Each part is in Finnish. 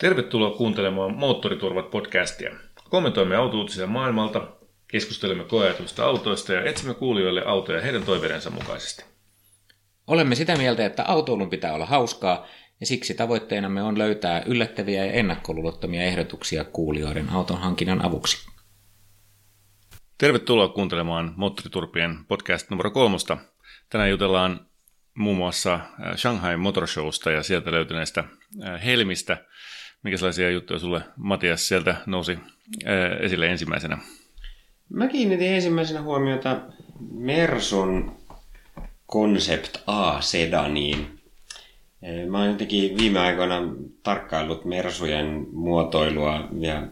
Tervetuloa kuuntelemaan Moottoriturvat podcastia. Kommentoimme autouutisia maailmalta, keskustelemme koeajatuista autoista ja etsimme kuulijoille autoja heidän toiveidensa mukaisesti. Olemme sitä mieltä, että autoilun pitää olla hauskaa, ja siksi tavoitteenamme on löytää yllättäviä ja ennakkoluulottomia ehdotuksia kuulijoiden auton hankinnan avuksi. Tervetuloa kuuntelemaan Moottoriturpien podcast numero kolmosta. Tänään jutellaan muun muassa Shanghai Motor Showsta ja sieltä löytyneestä helmistä – Mikälaisia juttuja sulle, Matias, sieltä nousi esille ensimmäisenä? Mä kiinnitin ensimmäisenä huomiota Mersun Concept A-sedaniin. Mä oon jotenkin viime aikoina tarkkaillut Mersujen muotoilua ja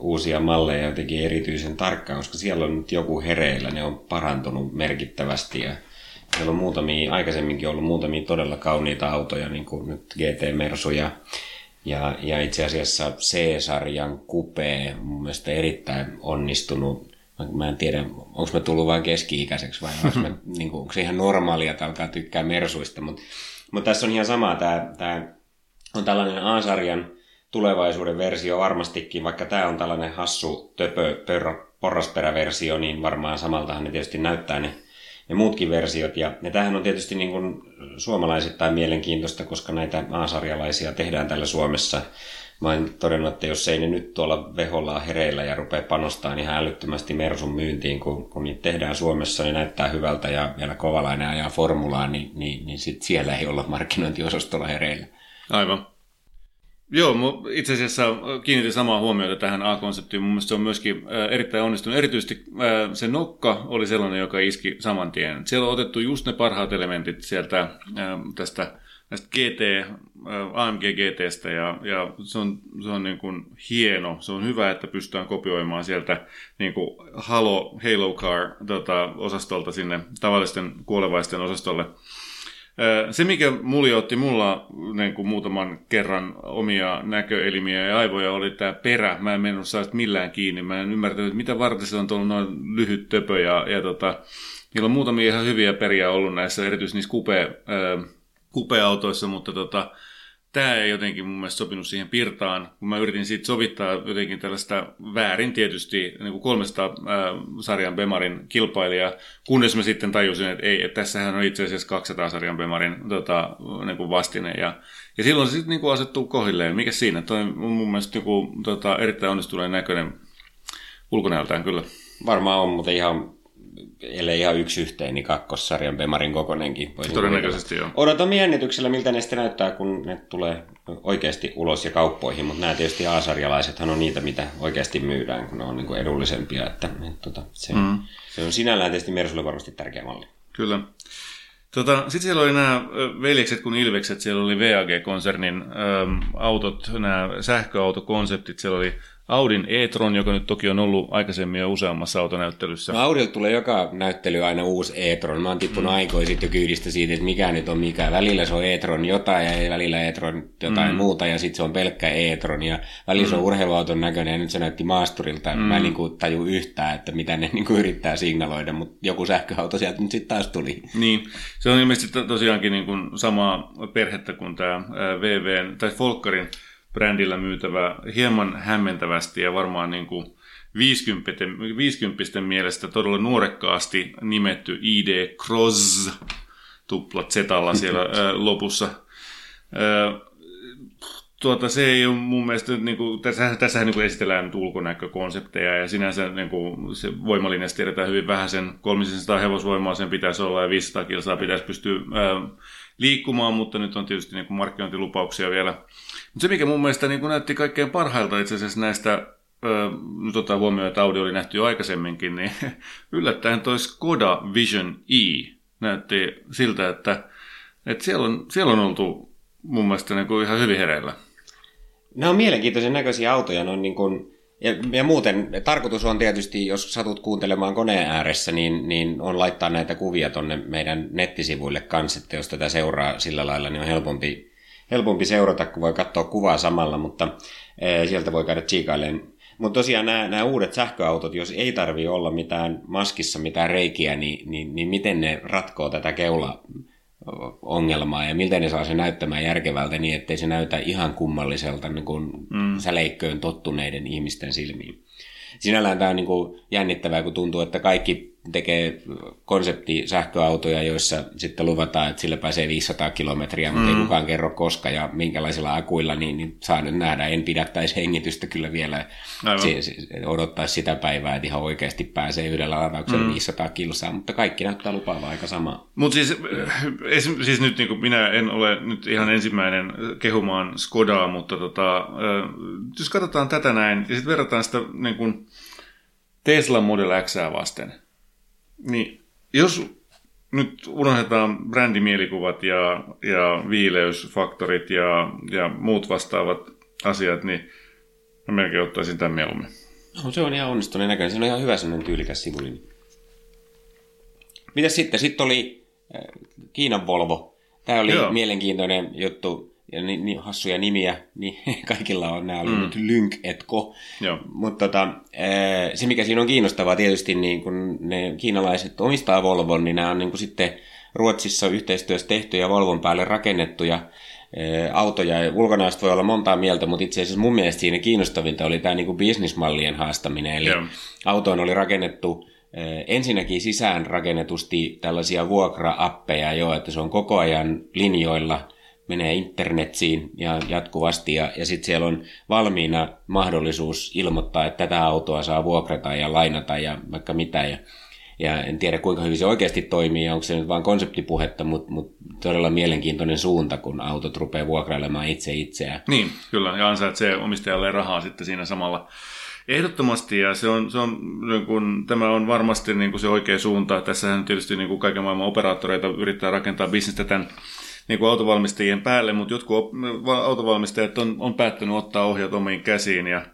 uusia malleja jotenkin erityisen tarkkaan, koska siellä on nyt joku hereillä, ne on parantunut merkittävästi ja Meillä on muutamia, aikaisemminkin ollut muutamia todella kauniita autoja, niin kuin nyt GT-Mersu ja ja, ja itse asiassa C-sarjan kupee mun mielestä erittäin onnistunut. Mä en tiedä, onko mä tullut vain keski-ikäiseksi vai onko, mä, niin kuin, onko se ihan normaalia, että alkaa tykkää mersuista. Mutta mut tässä on ihan sama, tämä, tämä on tällainen A-sarjan tulevaisuuden versio varmastikin, vaikka tämä on tällainen hassu töpö, porrasperäversio, niin varmaan samaltahan ne tietysti näyttää ne ne muutkin versiot. Ja, ja tämähän on tietysti niin kuin suomalaisittain mielenkiintoista, koska näitä A-sarjalaisia tehdään täällä Suomessa. Mä oon todennut, että jos ei ne nyt tuolla veholla hereillä ja rupea panostaa ihan älyttömästi Mersun myyntiin, kun, kun niitä tehdään Suomessa, niin näyttää hyvältä ja vielä kovalainen ajaa formulaa, niin, niin, niin sit siellä ei olla markkinointiosastolla hereillä. Aivan. Joo, itse asiassa kiinnitin samaa huomiota tähän A-konseptiin. Mun mielestä se on myöskin erittäin onnistunut. Erityisesti se nokka oli sellainen, joka iski saman tien. Siellä on otettu just ne parhaat elementit sieltä tästä näistä GT, AMG GTstä ja, ja se on, se on niin kuin hieno. Se on hyvä, että pystytään kopioimaan sieltä niin kuin Halo, Halo Car tota, osastolta sinne tavallisten kuolevaisten osastolle. Se, mikä otti mulla niin kuin muutaman kerran omia näköelimiä ja aivoja, oli tämä perä. Mä en mennyt saa millään kiinni. Mä en ymmärtänyt, mitä varten se on tullut noin lyhyt töpö. Ja, ja tota, niillä on muutamia ihan hyviä periä ollut näissä, erityisesti niissä kupe, kupeautoissa, mutta tota, tämä ei jotenkin mun mielestä sopinut siihen pirtaan, kun mä yritin siitä sovittaa jotenkin tällaista väärin tietysti niin kuin 300 äh, sarjan Bemarin kilpailija, kunnes mä sitten tajusin, että ei, että tässähän on itse asiassa 200 sarjan Bemarin tota, niin kuin vastine, ja, ja silloin se sitten niin kuin asettuu kohilleen. Mikä siinä? Toi on mun mielestä joku, tota, erittäin onnistuneen näköinen ulkonäöltään kyllä. Varmaan on, mutta ihan ellei ihan yksi yhteen, niin kakkossarjan Bemarin kokonenkin. Todennäköisesti joo. Odotamme jännityksellä, miltä ne sitten näyttää, kun ne tulee oikeasti ulos ja kauppoihin, mutta nämä tietysti A-sarjalaisethan on niitä, mitä oikeasti myydään, kun ne on niin kuin edullisempia. Että, että, tota, se, mm. se on sinällään tietysti Mersulle varmasti tärkeä malli. Kyllä. Tota, Sitten siellä oli nämä veljekset kuin Ilvekset, siellä oli VAG-konsernin äm, autot, nämä sähköautokonseptit, siellä oli Audin e-tron, joka nyt toki on ollut aikaisemmin jo useammassa autonäyttelyssä. No Audilta tulee joka näyttely aina uusi e-tron. Mä oon tippunut mm. aikoisin jo kyydistä siitä, että mikä nyt on mikä. Välillä se on e-tron jotain ja välillä e-tron jotain mm. muuta ja sitten se on pelkkä e-tron. Ja välillä mm. se on mm. urheiluauton näköinen ja nyt se näytti maasturilta. Mm. Mä en niin taju yhtään, että mitä ne niin yrittää signaloida, mutta joku sähköauto sieltä nyt sitten taas tuli. Niin, se on ilmeisesti tosiaankin niin kuin samaa perhettä kuin tämä VV, tai Folkkarin brändillä myytävä hieman hämmentävästi ja varmaan niin kuin 50, 50 mielestä todella nuorekkaasti nimetty ID Cross tupla zetalla siellä ää, lopussa. Ää, tuota, se ei ole mun mielestä, niin kuin, tässä, tässähän niin kuin esitellään ulkonäkökonsepteja ja sinänsä niin kuin, se voimalinjasta tiedetään hyvin vähän sen 300 hevosvoimaa sen pitäisi olla ja 500 kilsaa pitäisi pystyä ää, liikkumaan, mutta nyt on tietysti niin kuin markkinointilupauksia vielä. Se, mikä mun mielestä niin näytti kaikkein parhailta itse asiassa näistä nyt ottaa huomioon, että Audi oli nähty jo aikaisemminkin, niin yllättäen toi Skoda Vision E näytti siltä, että, että siellä, on, siellä on oltu mun mielestä niin kuin ihan hyvin hereillä. Nämä on mielenkiintoisen näköisiä autoja. On niin kuin, ja, ja muuten tarkoitus on tietysti, jos satut kuuntelemaan koneen ääressä, niin, niin on laittaa näitä kuvia tuonne meidän nettisivuille kanssa, että jos tätä seuraa sillä lailla, niin on helpompi, helpompi seurata, kun voi katsoa kuvaa samalla, mutta e, sieltä voi käydä tsiikailemaan. Mutta tosiaan nämä, nämä uudet sähköautot, jos ei tarvi olla mitään maskissa mitään reikiä, niin, niin, niin miten ne ratkoo tätä keula ongelmaa ja miltä ne saa se näyttämään järkevältä niin, ettei se näytä ihan kummalliselta niin kuin mm. säleikköön tottuneiden ihmisten silmiin. Sinällään tämä on niin kuin jännittävää, kun tuntuu, että kaikki tekee konsepti sähköautoja, joissa sitten luvataan, että sillä pääsee 500 kilometriä, mutta mm. ei kukaan kerro koska ja minkälaisilla akuilla, niin, niin saa nyt nähdä. En pidättäisi hengitystä kyllä vielä si- odottaisi sitä päivää, että ihan oikeasti pääsee yhdellä ladauksella mm. 500 kilsaa, mutta kaikki näyttää lupaavaa aika samaa. Mutta siis, siis nyt niin minä en ole nyt ihan ensimmäinen kehumaan Skodaa, mutta tota, jos katsotaan tätä näin ja sitten verrataan sitä niin kuin Tesla Model X vasten, niin, jos nyt unohdetaan brändimielikuvat ja, ja viileysfaktorit ja, ja muut vastaavat asiat, niin mä melkein ottaisin tämän mieluummin. No, se on ihan onnistuneen näköinen. Se on ihan hyvä sellainen tyylikäs sivulini. Mitäs sitten? Sitten oli äh, Kiinan Volvo. Tämä oli Joo. mielenkiintoinen juttu ja niin, niin hassuja nimiä, niin kaikilla on nämä mm. nyt Lynk et Ko. Mutta tota, se, mikä siinä on kiinnostavaa tietysti, niin kun ne kiinalaiset omistaa Volvon, niin nämä on niin sitten Ruotsissa yhteistyössä tehty ja Volvon päälle rakennettuja autoja. Ulkonäöstä voi olla montaa mieltä, mutta itse asiassa mun mielestä siinä kiinnostavinta oli tämä niin kuin bisnismallien haastaminen. Eli Joo. autoon oli rakennettu ensinnäkin sisään rakennetusti tällaisia vuokra-appeja jo, että se on koko ajan linjoilla – menee internetsiin ja jatkuvasti ja, ja sitten siellä on valmiina mahdollisuus ilmoittaa, että tätä autoa saa vuokrata ja lainata ja vaikka mitä ja, ja en tiedä kuinka hyvin se oikeasti toimii ja onko se nyt vain konseptipuhetta, mutta mut todella mielenkiintoinen suunta, kun autot rupeaa vuokrailemaan itse itseään. Niin, kyllä, ja ansaitsee omistajalle rahaa sitten siinä samalla. Ehdottomasti, ja se on, se on, niin kun, tämä on varmasti niin kuin se oikea suunta. Tässähän tietysti niin kuin kaiken maailman operaattoreita yrittää rakentaa bisnestä tämän niin kuin autovalmistajien päälle, mutta jotkut autovalmistajat on, on päättänyt ottaa ohjat omiin käsiin ja,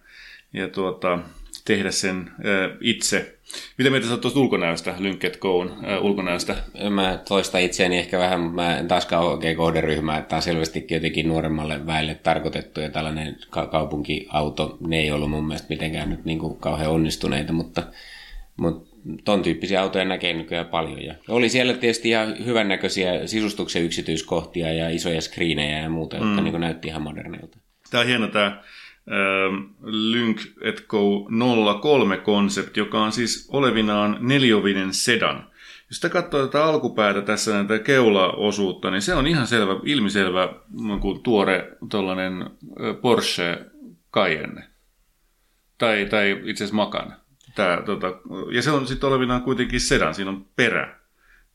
ja tuota, tehdä sen ää, itse. Mitä mieltä sä tuosta ulkonäöstä, Lynket Goon ulkonäöstä? Mä toista itseäni ehkä vähän, mutta mä en taaskaan oikein kohderyhmä, että tämä on selvästikin jotenkin nuoremmalle väelle tarkoitettu ja tällainen ka- kaupunkiauto, ne ei ollut mun mielestä mitenkään nyt niin kuin kauhean onnistuneita, mutta, mutta ton tyyppisiä autoja näkee nykyään paljon. Ja oli siellä tietysti ihan hyvännäköisiä sisustuksen yksityiskohtia ja isoja screenejä ja muuta, mm. jotka niin näytti ihan modernilta. Tämä on hieno tämä äh, Lynk Go 03-konsepti, joka on siis olevinaan neliovinen sedan. Jos sitä katsoo tätä alkupäätä tässä näitä keulaosuutta, niin se on ihan selvä, ilmiselvä niin tuore tuollainen Porsche Cayenne. Tai, tai itse asiassa Macan. Tää, tota, ja se on sitten olevinaan kuitenkin sedan, siinä on perä.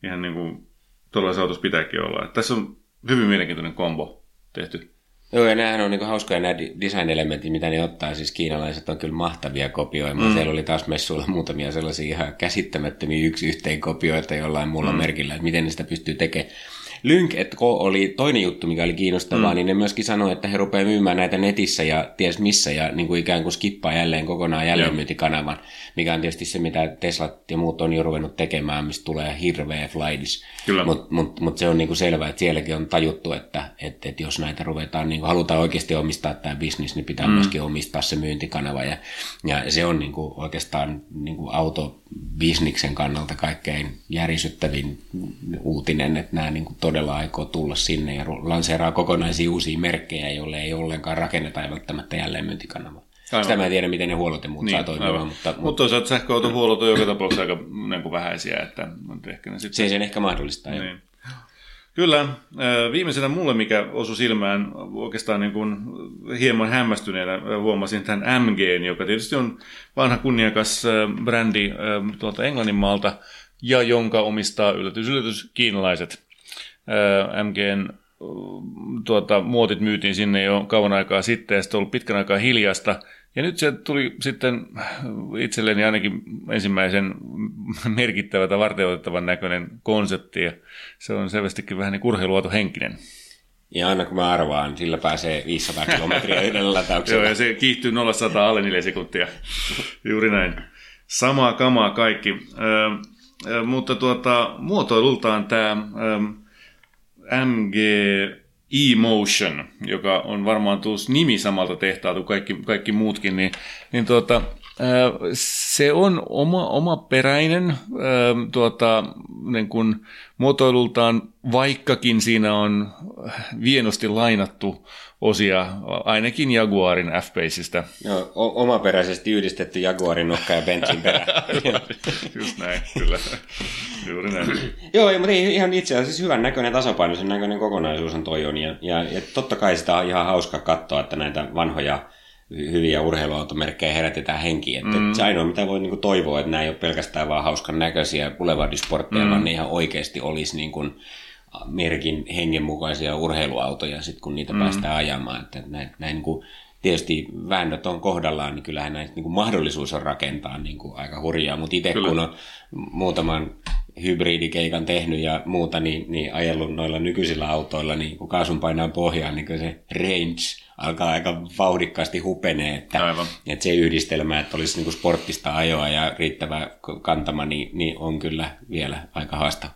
Ihan niin kuin tuollaisessa autossa pitääkin olla. Et tässä on hyvin mielenkiintoinen kombo tehty. Joo, ja nämähän on niinku hauskoja nämä design-elementit, mitä ne ottaa. Siis kiinalaiset on kyllä mahtavia kopioimaan. Mm. Siellä oli taas messuilla muutamia sellaisia ihan käsittämättömiä yksi yhteen kopioita jollain muulla mm. merkillä, että miten ne sitä pystyy tekemään. Lynk Ko oli toinen juttu, mikä oli kiinnostavaa, mm. niin ne myöskin sanoi, että he rupeaa myymään näitä netissä ja ties missä ja niin kuin ikään kuin skippaa jälleen kokonaan jälleenmyyntikanavan, mikä on tietysti se, mitä Teslat ja muut on jo ruvennut tekemään, mistä tulee hirveä flightis. Mutta mut, mut se on niin kuin selvää, että sielläkin on tajuttu, että, että, että jos näitä ruvetaan, niin kuin halutaan oikeasti omistaa tämä bisnis, niin pitää mm. myöskin omistaa se myyntikanava ja, ja se on niin kuin oikeastaan niin kuin autobisniksen kannalta kaikkein järisyttävin uutinen, että nämä niin kuin todella aikoo tulla sinne ja lanseeraa kokonaisia uusia merkkejä, joille ei ollenkaan rakenneta ja välttämättä jälleen myyntikanavaa. Aivan. Sitä mä en tiedä, miten ne huollot ja muut niin, saa toimimaan. Mutta, mutta toisaalta sähköauton huollot on joka tapauksessa aika niin kuin vähäisiä. Että, ehkä ne sitten... Se sen ehkä mahdollistaa. Niin. Kyllä. Viimeisenä mulle, mikä osui silmään oikeastaan niin kuin hieman hämmästyneenä, huomasin tämän MG, joka tietysti on vanha kunniakas brändi tuolta Englannin maalta, ja jonka omistaa yllätys, yllätys kiinalaiset. MGn tuota, muotit myytiin sinne jo kauan aikaa sitten ja sitten on ollut pitkän aikaa hiljasta. Ja nyt se tuli sitten itselleni ainakin ensimmäisen merkittävä tai varteutettavan näköinen konsepti, ja se on selvästikin vähän niin urheiluauto henkinen. Ja aina kun mä arvaan, sillä pääsee 500 kilometriä yhdellä lätäyksellä. Joo, ja se kiihtyy 0 alle 4 sekuntia. Juuri näin. Samaa kamaa kaikki. Ö, mutta tuota, muotoilultaan tämä MG E-Motion, joka on varmaan tuossa nimi samalta tehtaalta kuin kaikki, kaikki muutkin, niin, niin tuota, se on oma, oma peräinen tuota, niin kuin muotoilultaan, vaikkakin siinä on vienosti lainattu osia ainakin Jaguarin F-Baseista. Joo, omaperäisesti yhdistetty Jaguarin nokka ja Benchin perä. Just näin, kyllä. Juuri näin. Joo, mutta ihan itse asiassa siis hyvän näköinen tasapainoisen näköinen kokonaisuus on toi on. Ja, ja, ja totta kai sitä on ihan hauska katsoa, että näitä vanhoja hyviä urheiluautomerkkejä herätetään henkiin. Että mm. Se ainoa, mitä voi niin toivoa, että nämä ei ole pelkästään vaan hauskan näköisiä Boulevard-sportteja, mm. vaan ne ihan oikeasti olisi niin kuin merkin hengenmukaisia urheiluautoja, sit kun niitä mm. päästään ajamaan. Että näin, näin niin kuin, tietysti väännöt on kohdallaan, niin kyllähän näistä niin kuin mahdollisuus on rakentaa niin kuin aika hurjaa, mutta itse kun on muutaman hybridikeikan tehnyt ja muuta, niin, niin ajellut noilla nykyisillä autoilla, niin kun kaasun painaa pohjaan, niin se range alkaa aika vauhdikkaasti hupenee, että, Aivan. että se yhdistelmä, että olisi niin kuin sporttista ajoa ja riittävä kantama, niin, niin on kyllä vielä aika haastava.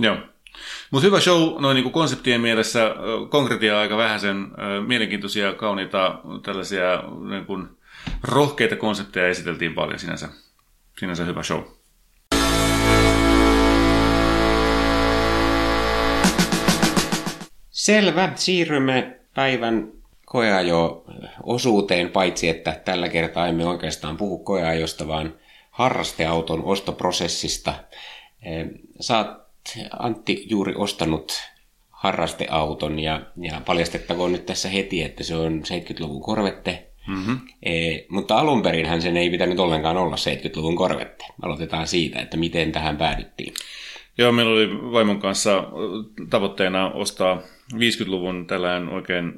Joo. Mutta hyvä show noin niin konseptien mielessä, konkretia aika vähän sen mielenkiintoisia, kauniita, tällaisia niin kuin rohkeita konsepteja esiteltiin paljon sinänsä. Sinänsä hyvä show. Selvä. Siirrymme päivän koeajo-osuuteen, paitsi että tällä kertaa emme oikeastaan puhu koeajosta, vaan harrasteauton ostoprosessista. Saat Antti juuri ostanut harrasteauton ja, ja paljastettakoon nyt tässä heti, että se on 70-luvun korvette. Mm-hmm. E, mutta alun perin sen ei pitänyt ollenkaan olla 70-luvun korvette. Aloitetaan siitä, että miten tähän päädyttiin. Joo, meillä oli vaimon kanssa tavoitteena ostaa 50-luvun tällainen oikein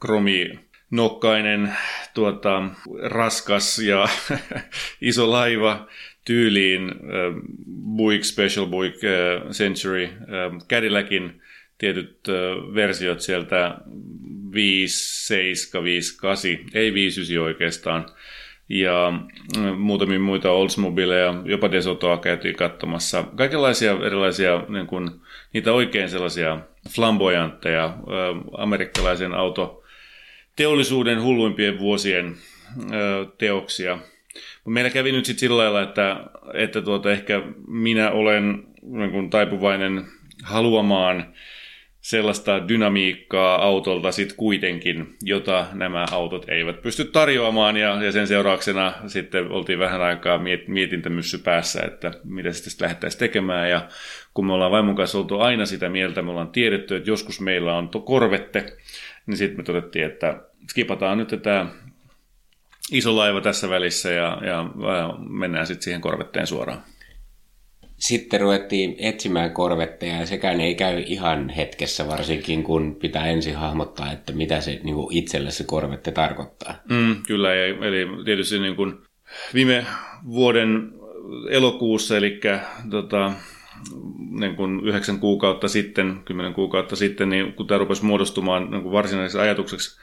kromi nokkainen, tuota, raskas ja iso laiva tyyliin äh, Buick, Special Buick, äh, Century, äh, Cadillacin tietyt äh, versiot sieltä 5, 7, 5, 8, ei 5, 9 oikeastaan, ja muutamia muita Oldsmobileja, jopa Desotoa käytiin katsomassa. Kaikenlaisia erilaisia, niin kuin, niitä oikein sellaisia flamboyantteja, amerikkalaisen auto teollisuuden hulluimpien vuosien teoksia – Meillä kävi nyt sitten sillä lailla, että, että tuota, ehkä minä olen niin kuin taipuvainen haluamaan sellaista dynamiikkaa autolta sitten kuitenkin, jota nämä autot eivät pysty tarjoamaan. Ja, ja sen seurauksena sitten oltiin vähän aikaa miet, mietintämyssy päässä, että mitä sitten lähdettäisiin tekemään. Ja kun me ollaan vaimon kanssa oltu aina sitä mieltä, me ollaan tiedetty, että joskus meillä on to korvette, niin sitten me todettiin, että skipataan nyt tämä iso laiva tässä välissä ja, ja mennään sitten siihen korvetteen suoraan. Sitten ruvettiin etsimään korvetteja ja sekään ei käy ihan hetkessä, varsinkin kun pitää ensin hahmottaa, että mitä se niin kuin itselle se korvette tarkoittaa. Mm, kyllä, eli tietysti niin kuin viime vuoden elokuussa, eli tota, niin kuin yhdeksän kuukautta sitten, kymmenen kuukautta sitten, niin kun tämä rupesi muodostumaan niin kuin varsinaisessa ajatukseksi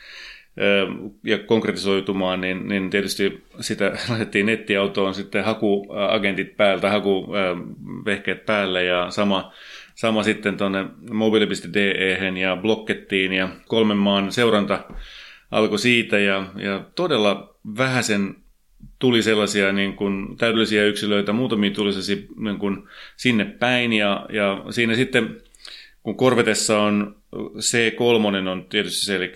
ja konkretisoitumaan, niin, niin tietysti sitä laitettiin nettiautoon sitten hakuagentit päältä, hakuvehkeet päälle ja sama, sama sitten tuonne mobile.de ja blokkettiin ja kolmen maan seuranta alkoi siitä ja, ja todella vähäsen tuli sellaisia niin kuin, täydellisiä yksilöitä, muutamia tuli niin kuin, sinne päin ja, ja siinä sitten kun Korvetessa on C3 on tietysti se, eli 68-82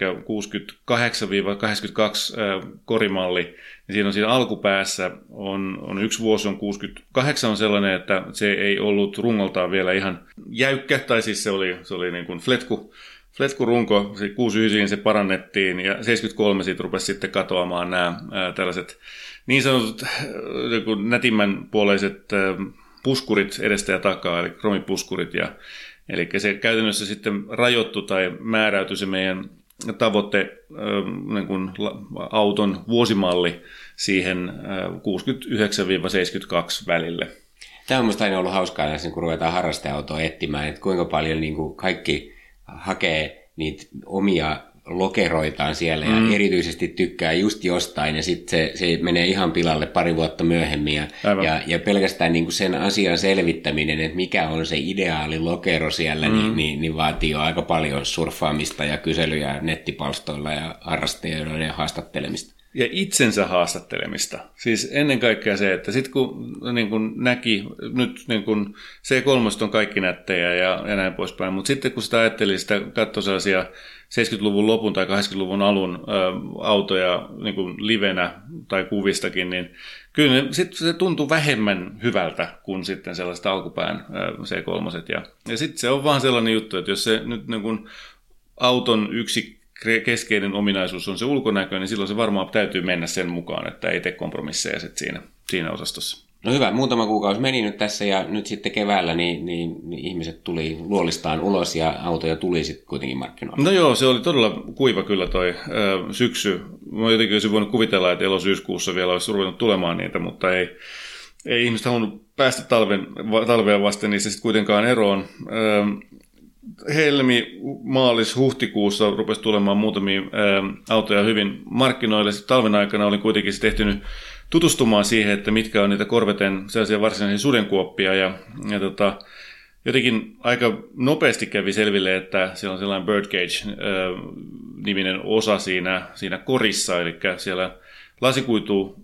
korimalli, niin siinä on siinä alkupäässä on, on yksi vuosi on 68 on sellainen, että se ei ollut rungoltaan vielä ihan jäykkä, tai siis se oli, se oli niin kuin fletku, fletkurunko, se 69 se parannettiin, ja 73 siitä rupesi sitten katoamaan nämä tällaiset niin sanotut nätimmän puoleiset puskurit edestä ja takaa, eli kromipuskurit, ja Eli se käytännössä sitten rajoittu tai määräytyi se meidän tavoite niin kuin auton vuosimalli siihen 69-72 välille. Tämä on minusta aina ollut hauskaa, kun ruvetaan harrasteautoa etsimään, että kuinka paljon niin kuin kaikki hakee niitä omia lokeroitaan siellä ja mm. erityisesti tykkää just jostain ja sitten se, se menee ihan pilalle pari vuotta myöhemmin ja, ja, ja pelkästään niin kuin sen asian selvittäminen, että mikä on se ideaali lokero siellä, niin, mm. niin, niin, niin vaatii jo aika paljon surffaamista ja kyselyjä nettipalstoilla ja harrastajien haastattelemista ja itsensä haastattelemista. Siis ennen kaikkea se, että sitten kun, niin kun näki, nyt niin kun C3 on kaikki nättejä ja, ja näin poispäin, mutta sitten kun sitä ajatteli, sitä katsoi sellaisia 70-luvun lopun tai 80-luvun alun ä, autoja niin kuin livenä tai kuvistakin, niin kyllä sit se tuntui vähemmän hyvältä kuin sitten sellaista alkupään ä, C3. Ja, ja sitten se on vaan sellainen juttu, että jos se nyt niin kuin auton yksi keskeinen ominaisuus on se ulkonäkö, niin silloin se varmaan täytyy mennä sen mukaan, että ei tee kompromisseja sit siinä, siinä osastossa. No hyvä, muutama kuukausi meni nyt tässä ja nyt sitten keväällä niin, niin, niin ihmiset tuli luolistaan ulos ja autoja tuli sitten kuitenkin markkinoille. No joo, se oli todella kuiva kyllä toi ö, syksy. Mä jotenkin olisin voinut kuvitella, että elosyyskuussa vielä olisi ruvennut tulemaan niitä, mutta ei, ei ihmiset halunnut päästä talven, talvea vasten niistä sitten kuitenkaan eroon. Ö, helmi, maalis, huhtikuussa rupesi tulemaan muutamia ää, autoja hyvin markkinoille. Sitten talven aikana olin kuitenkin tehtynyt tutustumaan siihen, että mitkä on niitä korveten sellaisia varsinaisia sudenkuoppia. Ja, ja tota, jotenkin aika nopeasti kävi selville, että siellä on sellainen Birdcage-niminen osa siinä, siinä korissa, eli siellä lasikuitu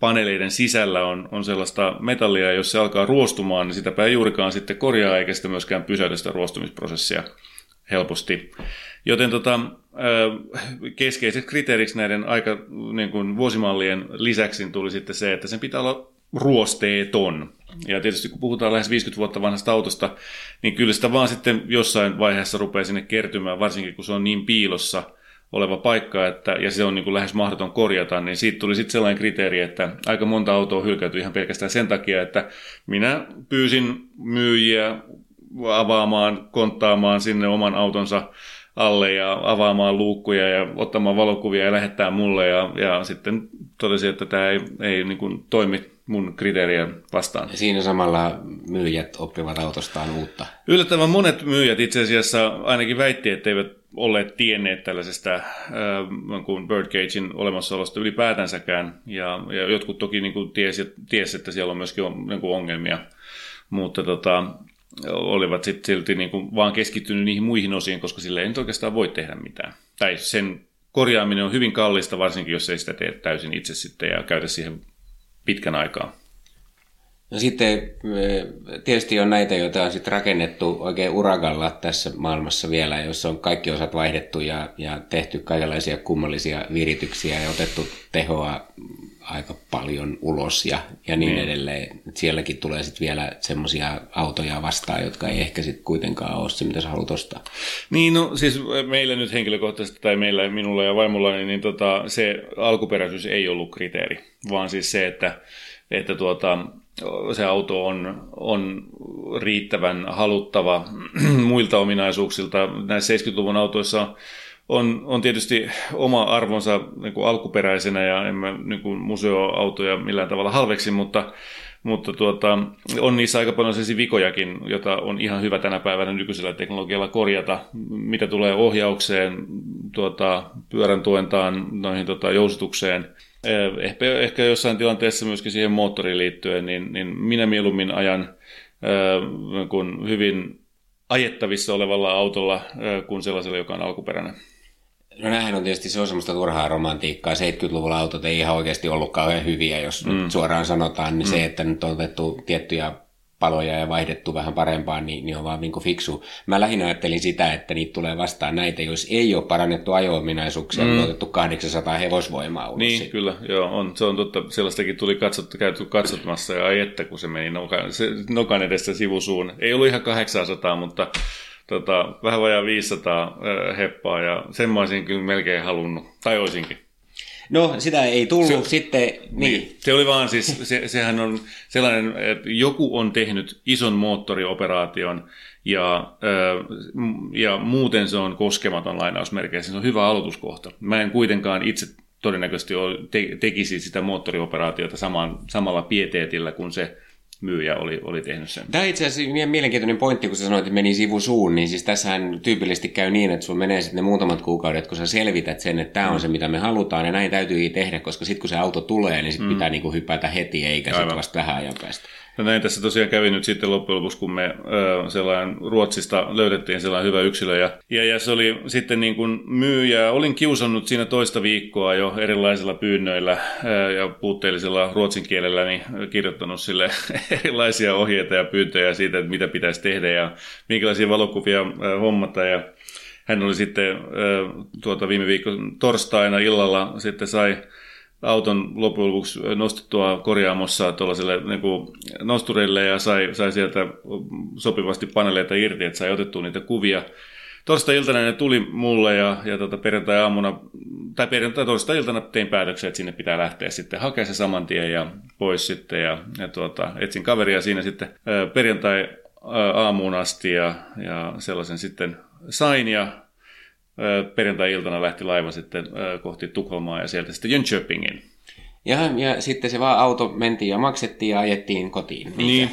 paneeleiden sisällä on, on sellaista metallia, jos se alkaa ruostumaan, niin sitäpä ei juurikaan sitten korjaa eikä sitä myöskään pysäytä sitä ruostumisprosessia helposti. Joten tota, keskeiset kriteeriksi näiden aika niin kuin vuosimallien lisäksi tuli sitten se, että sen pitää olla ruosteeton. Ja tietysti kun puhutaan lähes 50 vuotta vanhasta autosta, niin kyllä sitä vaan sitten jossain vaiheessa rupeaa sinne kertymään, varsinkin kun se on niin piilossa – oleva paikka, että, ja se on niin kuin lähes mahdoton korjata, niin siitä tuli sitten sellainen kriteeri, että aika monta autoa hylkäytyi ihan pelkästään sen takia, että minä pyysin myyjiä avaamaan, konttaamaan sinne oman autonsa alle ja avaamaan luukkuja ja ottamaan valokuvia ja lähettää mulle ja, ja sitten totesi, että tämä ei, ei niin kuin toimi mun kriteeriä vastaan. Siinä samalla myyjät oppivat autostaan uutta. Yllättävän monet myyjät itse asiassa ainakin väitti, että eivät olleet tienneet tällaisesta äh, kuin Birdcagein olemassaolosta ylipäätänsäkään. Ja, ja jotkut toki niin kuin tiesi, tiesi, että siellä on myöskin on, niin kuin ongelmia, mutta tota, olivat sitten silti niin kuin vaan keskittynyt niihin muihin osiin, koska sille ei nyt oikeastaan voi tehdä mitään. Tai sen korjaaminen on hyvin kallista, varsinkin jos ei sitä tee täysin itse sitten ja käytä siihen pitkän aikaa. No sitten eh, tietysti on näitä, joita on sitten rakennettu oikein uragalla tässä maailmassa vielä, jossa on kaikki osat vaihdettu ja, ja tehty kaikenlaisia kummallisia virityksiä ja otettu tehoa aika paljon ulos ja, ja niin, niin. edelleen. Sielläkin tulee sitten vielä semmoisia autoja vastaan, jotka ei ehkä sitten kuitenkaan ole se, mitä sä haluat ostaa. Niin, no siis meillä nyt henkilökohtaisesti tai meillä, minulla ja vaimolla, niin, niin tota, se alkuperäisyys ei ollut kriteeri, vaan siis se, että, että tuota, se auto on, on riittävän haluttava muilta ominaisuuksilta. Näissä 70-luvun autoissa on, on tietysti oma arvonsa niin kuin alkuperäisenä ja en mä niin kuin museoautoja millään tavalla halveksi, mutta, mutta tuota, on niissä aika paljon sellaisia vikojakin, jota on ihan hyvä tänä päivänä nykyisellä teknologialla korjata, mitä tulee ohjaukseen, tuota, pyörän tuentaan, noihin tuota, joustukseen – ehkä, ehkä jossain tilanteessa myöskin siihen moottoriin liittyen, niin, niin minä mieluummin ajan äh, kun hyvin ajettavissa olevalla autolla äh, kuin sellaisella, joka on alkuperäinen. No näinhän on tietysti se on semmoista turhaa romantiikkaa. 70-luvulla autot ei ihan oikeasti ollut kauhean hyviä, jos mm. suoraan sanotaan, niin mm. se, että nyt on otettu tiettyjä paloja ja vaihdettu vähän parempaan, niin, niin on vaan niin fiksu. Mä lähinnä ajattelin sitä, että niitä tulee vastaan näitä, jos ei ole parannettu ajo-ominaisuuksia, mm. on otettu 800 hevosvoimaa ulos. Niin, kyllä, joo, on, se on totta. Sellaistakin tuli katsottu, käyty katsottamassa ja ai että, kun se meni nokan, se, nokan edessä sivusuun. Ei ollut ihan 800, mutta tota, vähän vajaa 500 äh, heppaa ja sen mä olisin kyllä melkein halunnut, tai olisinkin. No, sitä ei tullut se, sitten. Niin. niin. Se oli vaan siis, se, sehän on sellainen, että joku on tehnyt ison moottorioperaation ja, ja muuten se on koskematon lainausmerkeissä. Se on hyvä aloituskohta. Mä en kuitenkaan itse todennäköisesti te, tekisi sitä moottorioperaatiota saman, samalla pieteetillä kuin se myyjä oli, oli tehnyt sen. Tämä on itse asiassa mielenkiintoinen pointti, kun sä sanoit, että meni sivu suun, niin siis tässähän tyypillisesti käy niin, että sulla menee sitten ne muutamat kuukaudet, kun sä selvität sen, että tämä on mm. se, mitä me halutaan, ja näin täytyy tehdä, koska sitten kun se auto tulee, niin sitten mm. pitää niinku hypätä heti, eikä sitten vasta vähän ajan päästä. No näin tässä tosiaan kävi nyt sitten loppujen lopuksi, kun me ö, sellainen Ruotsista löydettiin sellainen hyvä yksilö. Ja, ja, ja se oli sitten niin kuin myyjä. Olin kiusannut siinä toista viikkoa jo erilaisilla pyynnöillä ö, ja puutteellisella ruotsin kielellä niin kirjoittanut sille erilaisia ohjeita ja pyyntöjä siitä, että mitä pitäisi tehdä ja minkälaisia valokuvia ö, hommata. Ja hän oli sitten ö, tuota viime viikon torstaina illalla sitten sai auton loppujen lopuksi nostettua korjaamossa tuollaiselle niin nostureille ja sai, sai sieltä sopivasti paneleita irti, että sai otettua niitä kuvia. Torstai-iltana ne tuli mulle ja, ja tota, perjantai-aamuna, tai perjantai torstai-iltana tein päätöksen, että sinne pitää lähteä sitten hakemaan se saman tien ja pois sitten. Ja, ja tuota, etsin kaveria siinä sitten perjantai-aamuun asti ja, ja sellaisen sitten sain ja perjantai-iltana lähti laiva sitten kohti Tukholmaa ja sieltä sitten Jönköpingin. Ja, ja sitten se vaan auto mentiin ja maksettiin ja ajettiin kotiin. Niin.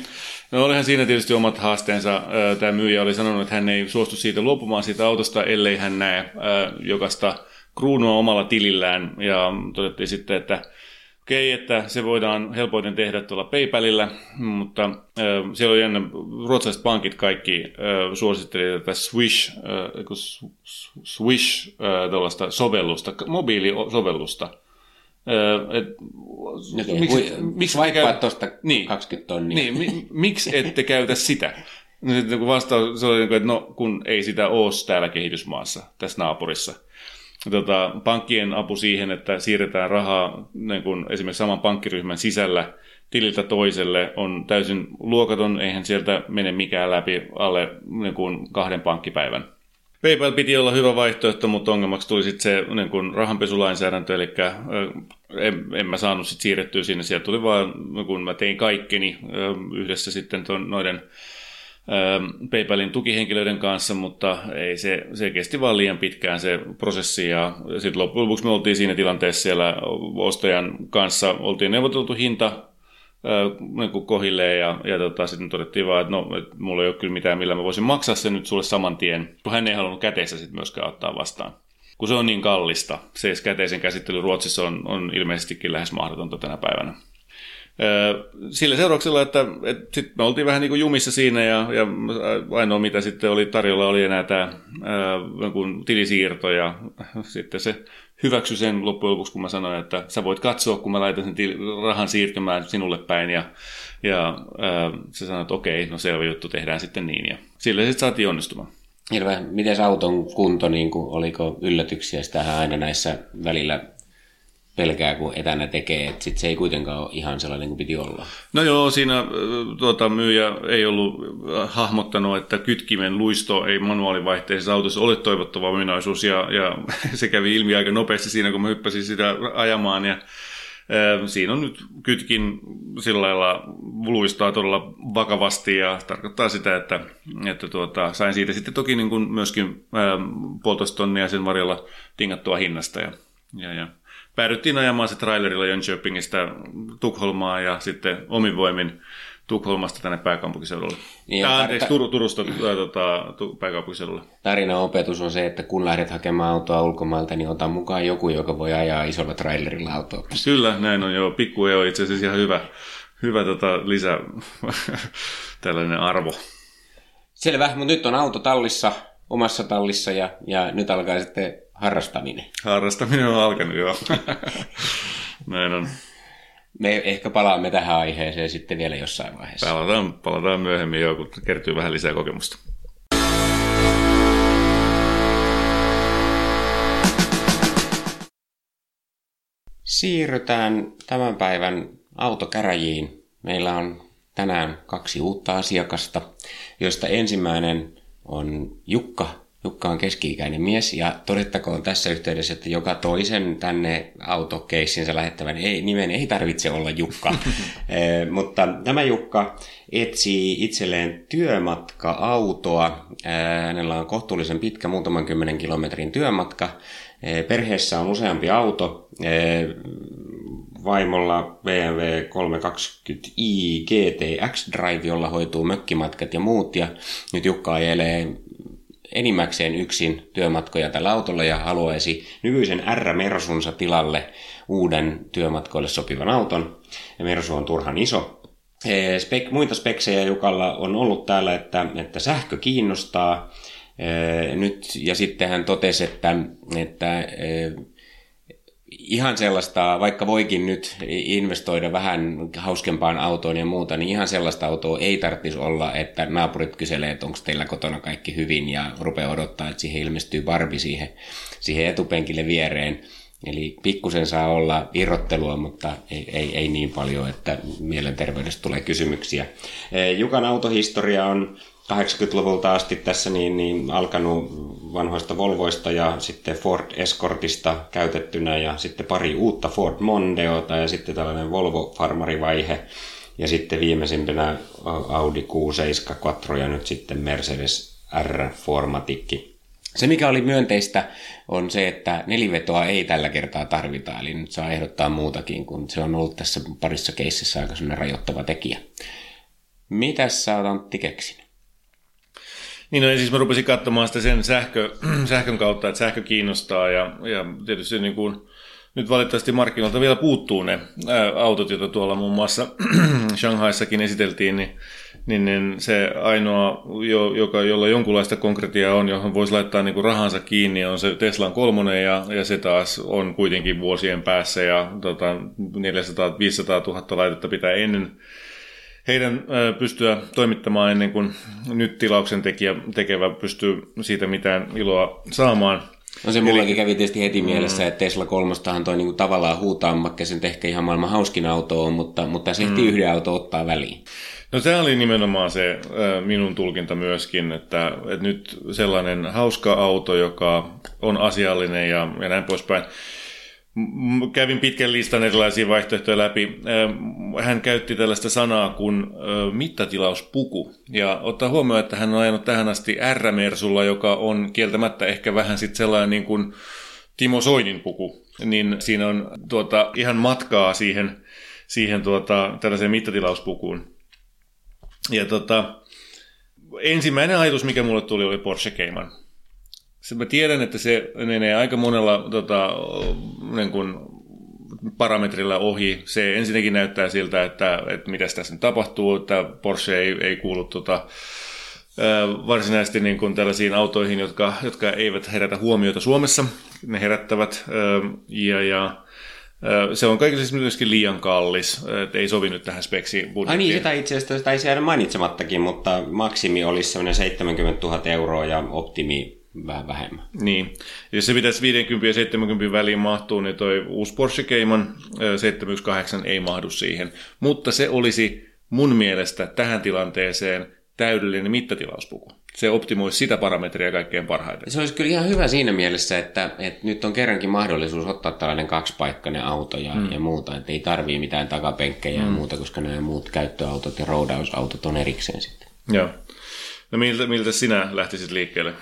No olihan siinä tietysti omat haasteensa. Tämä myyjä oli sanonut, että hän ei suostu siitä luopumaan siitä autosta, ellei hän näe jokasta kruunua omalla tilillään. Ja todettiin sitten, että okei, okay, että se voidaan helpoiten tehdä tuolla PayPalilla, mutta äh, siellä on jännä, ruotsalaiset pankit kaikki äh, suosittelivat tätä Swish, äh, Swish äh, tuollaista sovellusta, mobiilisovellusta. Äh, et, okay, miksi, miksi vaikka tuosta niin, 20 tonnia? Niin, mi, miksi ette käytä sitä? No, sitten kun vastaus se oli, että no kun ei sitä ole täällä kehitysmaassa, tässä naapurissa tota, pankkien apu siihen, että siirretään rahaa niin kun esimerkiksi saman pankkiryhmän sisällä tililtä toiselle on täysin luokaton, eihän sieltä mene mikään läpi alle niin kun kahden pankkipäivän. PayPal piti olla hyvä vaihtoehto, mutta ongelmaksi tuli sitten se niin kun rahanpesulainsäädäntö, eli en, en mä saanut sit siirrettyä sinne. Sieltä tuli vaan, kun mä tein kaikkeni yhdessä sitten ton, noiden PayPalin tukihenkilöiden kanssa, mutta ei se, se kesti vaan liian pitkään se prosessi ja sitten loppujen lopuksi me oltiin siinä tilanteessa siellä ostajan kanssa, oltiin neuvoteltu hinta äh, niin kohilleen ja, ja tota, sitten todettiin vaan, että no, et mulla ei ole kyllä mitään, millä mä voisin maksaa sen nyt sulle saman tien, kun hän ei halunnut käteessä sitten myöskään ottaa vastaan. Kun se on niin kallista, se käteisen käsittely Ruotsissa on, on ilmeisestikin lähes mahdotonta tänä päivänä sillä seurauksella, että, että sitten me oltiin vähän niin kuin jumissa siinä ja, ja ainoa mitä sitten oli tarjolla oli enää tämä ää, tilisiirto ja sitten se hyväksy sen loppujen lopuksi, kun mä sanoin, että sä voit katsoa, kun mä laitan sen til- rahan siirtymään sinulle päin ja, ja ää, se sanoi, että okei, no selvä juttu, tehdään sitten niin ja sillä sitten saatiin onnistumaan. Hirveä. Miten auton kunto, niin kuin, oliko yllätyksiä? Sitähän aina näissä välillä pelkää, kun etänä tekee, että sit se ei kuitenkaan ole ihan sellainen kuin piti olla. No joo, siinä tuota, myyjä ei ollut hahmottanut, että kytkimen luisto ei manuaalivaihteisessa autossa ole toivottava ominaisuus, ja, ja se kävi ilmi aika nopeasti siinä, kun mä hyppäsin sitä ajamaan, ja Siinä on nyt kytkin sillä lailla luistaa todella vakavasti ja tarkoittaa sitä, että, että tuota, sain siitä sitten toki niin kuin myöskin ää, puolitoista tonnia sen varjolla tingattua hinnasta ja, ja, ja päädyttiin ajamaan se trailerilla Jönköpingistä Tukholmaa ja sitten omin voimin Tukholmasta tänne pääkaupunkiseudulle. Niin, Tää, anteeksi, Tur- Turusta ää, tota, tu- pääkaupunkiseudulle. Tarina opetus on se, että kun lähdet hakemaan autoa ulkomailta, niin ota mukaan joku, joka voi ajaa isolla trailerilla autoa. Kyllä, näin on joo. Pikku on itse asiassa ihan hyvä, hyvä tota, lisä tällainen arvo. Selvä, mutta nyt on auto tallissa, omassa tallissa ja, ja nyt alkaa sitten harrastaminen. Harrastaminen on alkanut, joo. Näin on. Me ehkä palaamme tähän aiheeseen sitten vielä jossain vaiheessa. Palataan, palataan myöhemmin jo, kun kertyy vähän lisää kokemusta. Siirrytään tämän päivän autokäräjiin. Meillä on tänään kaksi uutta asiakasta, joista ensimmäinen on Jukka Jukka on keski-ikäinen mies ja todettakoon tässä yhteydessä, että joka toisen tänne autokeissinsä lähettävän ei, nimen ei tarvitse olla Jukka. e, mutta tämä Jukka etsii itselleen työmatka-autoa. E, hänellä on kohtuullisen pitkä, muutaman kymmenen kilometrin työmatka. E, perheessä on useampi auto. E, vaimolla BMW 320i GT X-Drive, jolla hoituu mökkimatkat ja muut. Ja nyt Jukka ajelee enimmäkseen yksin työmatkoja tällä autolla ja haluaisi nykyisen R-Mersunsa tilalle uuden työmatkoille sopivan auton. Ja Mersu on turhan iso. Spek, muita speksejä Jukalla on ollut täällä, että, että sähkö kiinnostaa. Nyt, ja sitten hän totesi, että, että ihan sellaista, vaikka voikin nyt investoida vähän hauskempaan autoon ja muuta, niin ihan sellaista autoa ei tarvitsisi olla, että naapurit kyselee, että onko teillä kotona kaikki hyvin ja rupeaa odottaa, että siihen ilmestyy Barbie siihen, siihen etupenkille viereen. Eli pikkusen saa olla irrottelua, mutta ei, ei, ei niin paljon, että mielenterveydestä tulee kysymyksiä. Jukan autohistoria on 80-luvulta asti tässä niin, niin alkanut vanhoista Volvoista ja sitten Ford Escortista käytettynä ja sitten pari uutta Ford Mondeota ja sitten tällainen Volvo Farmarivaihe ja sitten viimeisimpänä Audi Q7 Quattro ja nyt sitten Mercedes R-formatikki. Se, mikä oli myönteistä, on se, että nelivetoa ei tällä kertaa tarvita, eli nyt saa ehdottaa muutakin, kun se on ollut tässä parissa keississä aika rajoittava tekijä. Mitäs sä oot Antti keksinyt? Niin no, siis mä rupesin katsomaan sitä sen sähkö, sähkön kautta, että sähkö kiinnostaa ja, ja tietysti niin kuin, nyt valitettavasti markkinoilta vielä puuttuu ne ää, autot, joita tuolla muun muassa Shanghaissakin esiteltiin, niin, niin, niin se ainoa, jo, joka, jolla jonkunlaista konkretiaa on, johon voisi laittaa niin kuin rahansa kiinni, on se Teslan kolmonen ja, ja se taas on kuitenkin vuosien päässä ja tota, 400-500 000 laitetta pitää ennen heidän pystyä toimittamaan ennen kuin nyt tilauksen tekijä, tekevä pystyy siitä mitään iloa saamaan. No se mullakin Eli... kävi tietysti heti mielessä, mm. että Tesla kolmostahan toi niinku tavallaan huutaa, vaikka sen ehkä ihan maailman hauskin auto on, mutta, mutta se ehti mm. yhden auto ottaa väliin. No se oli nimenomaan se minun tulkinta myöskin, että, että nyt sellainen hauska auto, joka on asiallinen ja, ja näin poispäin kävin pitkän listan erilaisia vaihtoehtoja läpi. Hän käytti tällaista sanaa kuin mittatilausppuku. Ja ottaa huomioon, että hän on ajanut tähän asti R-mersulla, joka on kieltämättä ehkä vähän sitten sellainen niin kuin Timo Soinin puku. Niin siinä on tuota, ihan matkaa siihen, siihen tuota, tällaiseen mittatilauspukuun. Ja tuota, ensimmäinen ajatus, mikä mulle tuli, oli Porsche Cayman mä tiedän, että se menee aika monella tota, niin kuin parametrilla ohi. Se ensinnäkin näyttää siltä, että, että mitä tässä nyt tapahtuu, että Porsche ei, ei kuulu tota, varsinaisesti niin kuin tällaisiin autoihin, jotka, jotka eivät herätä huomiota Suomessa. Ne herättävät ja, ja se on kaikille siis myöskin liian kallis, että ei sovi nyt tähän speksi Ai niin, sitä itse asiassa taisi jäädä mainitsemattakin, mutta maksimi olisi semmoinen 70 000 euroa ja optimi vähän vähemmän. Niin. Jos se pitäisi 50 ja 70 väliin mahtuu, niin toi uusi Porsche Cayman 718 ei mahdu siihen. Mutta se olisi mun mielestä tähän tilanteeseen täydellinen mittatilauspuku. Se optimoisi sitä parametria kaikkein parhaiten. Se olisi kyllä ihan hyvä siinä mielessä, että, että nyt on kerrankin mahdollisuus ottaa tällainen kaksipaikkainen auto ja, mm. ja muuta, että ei tarvii mitään takapenkkejä mm. ja muuta, koska nämä muut käyttöautot ja roudausautot on erikseen sitten. Joo. No miltä, miltä sinä lähtisit liikkeelle?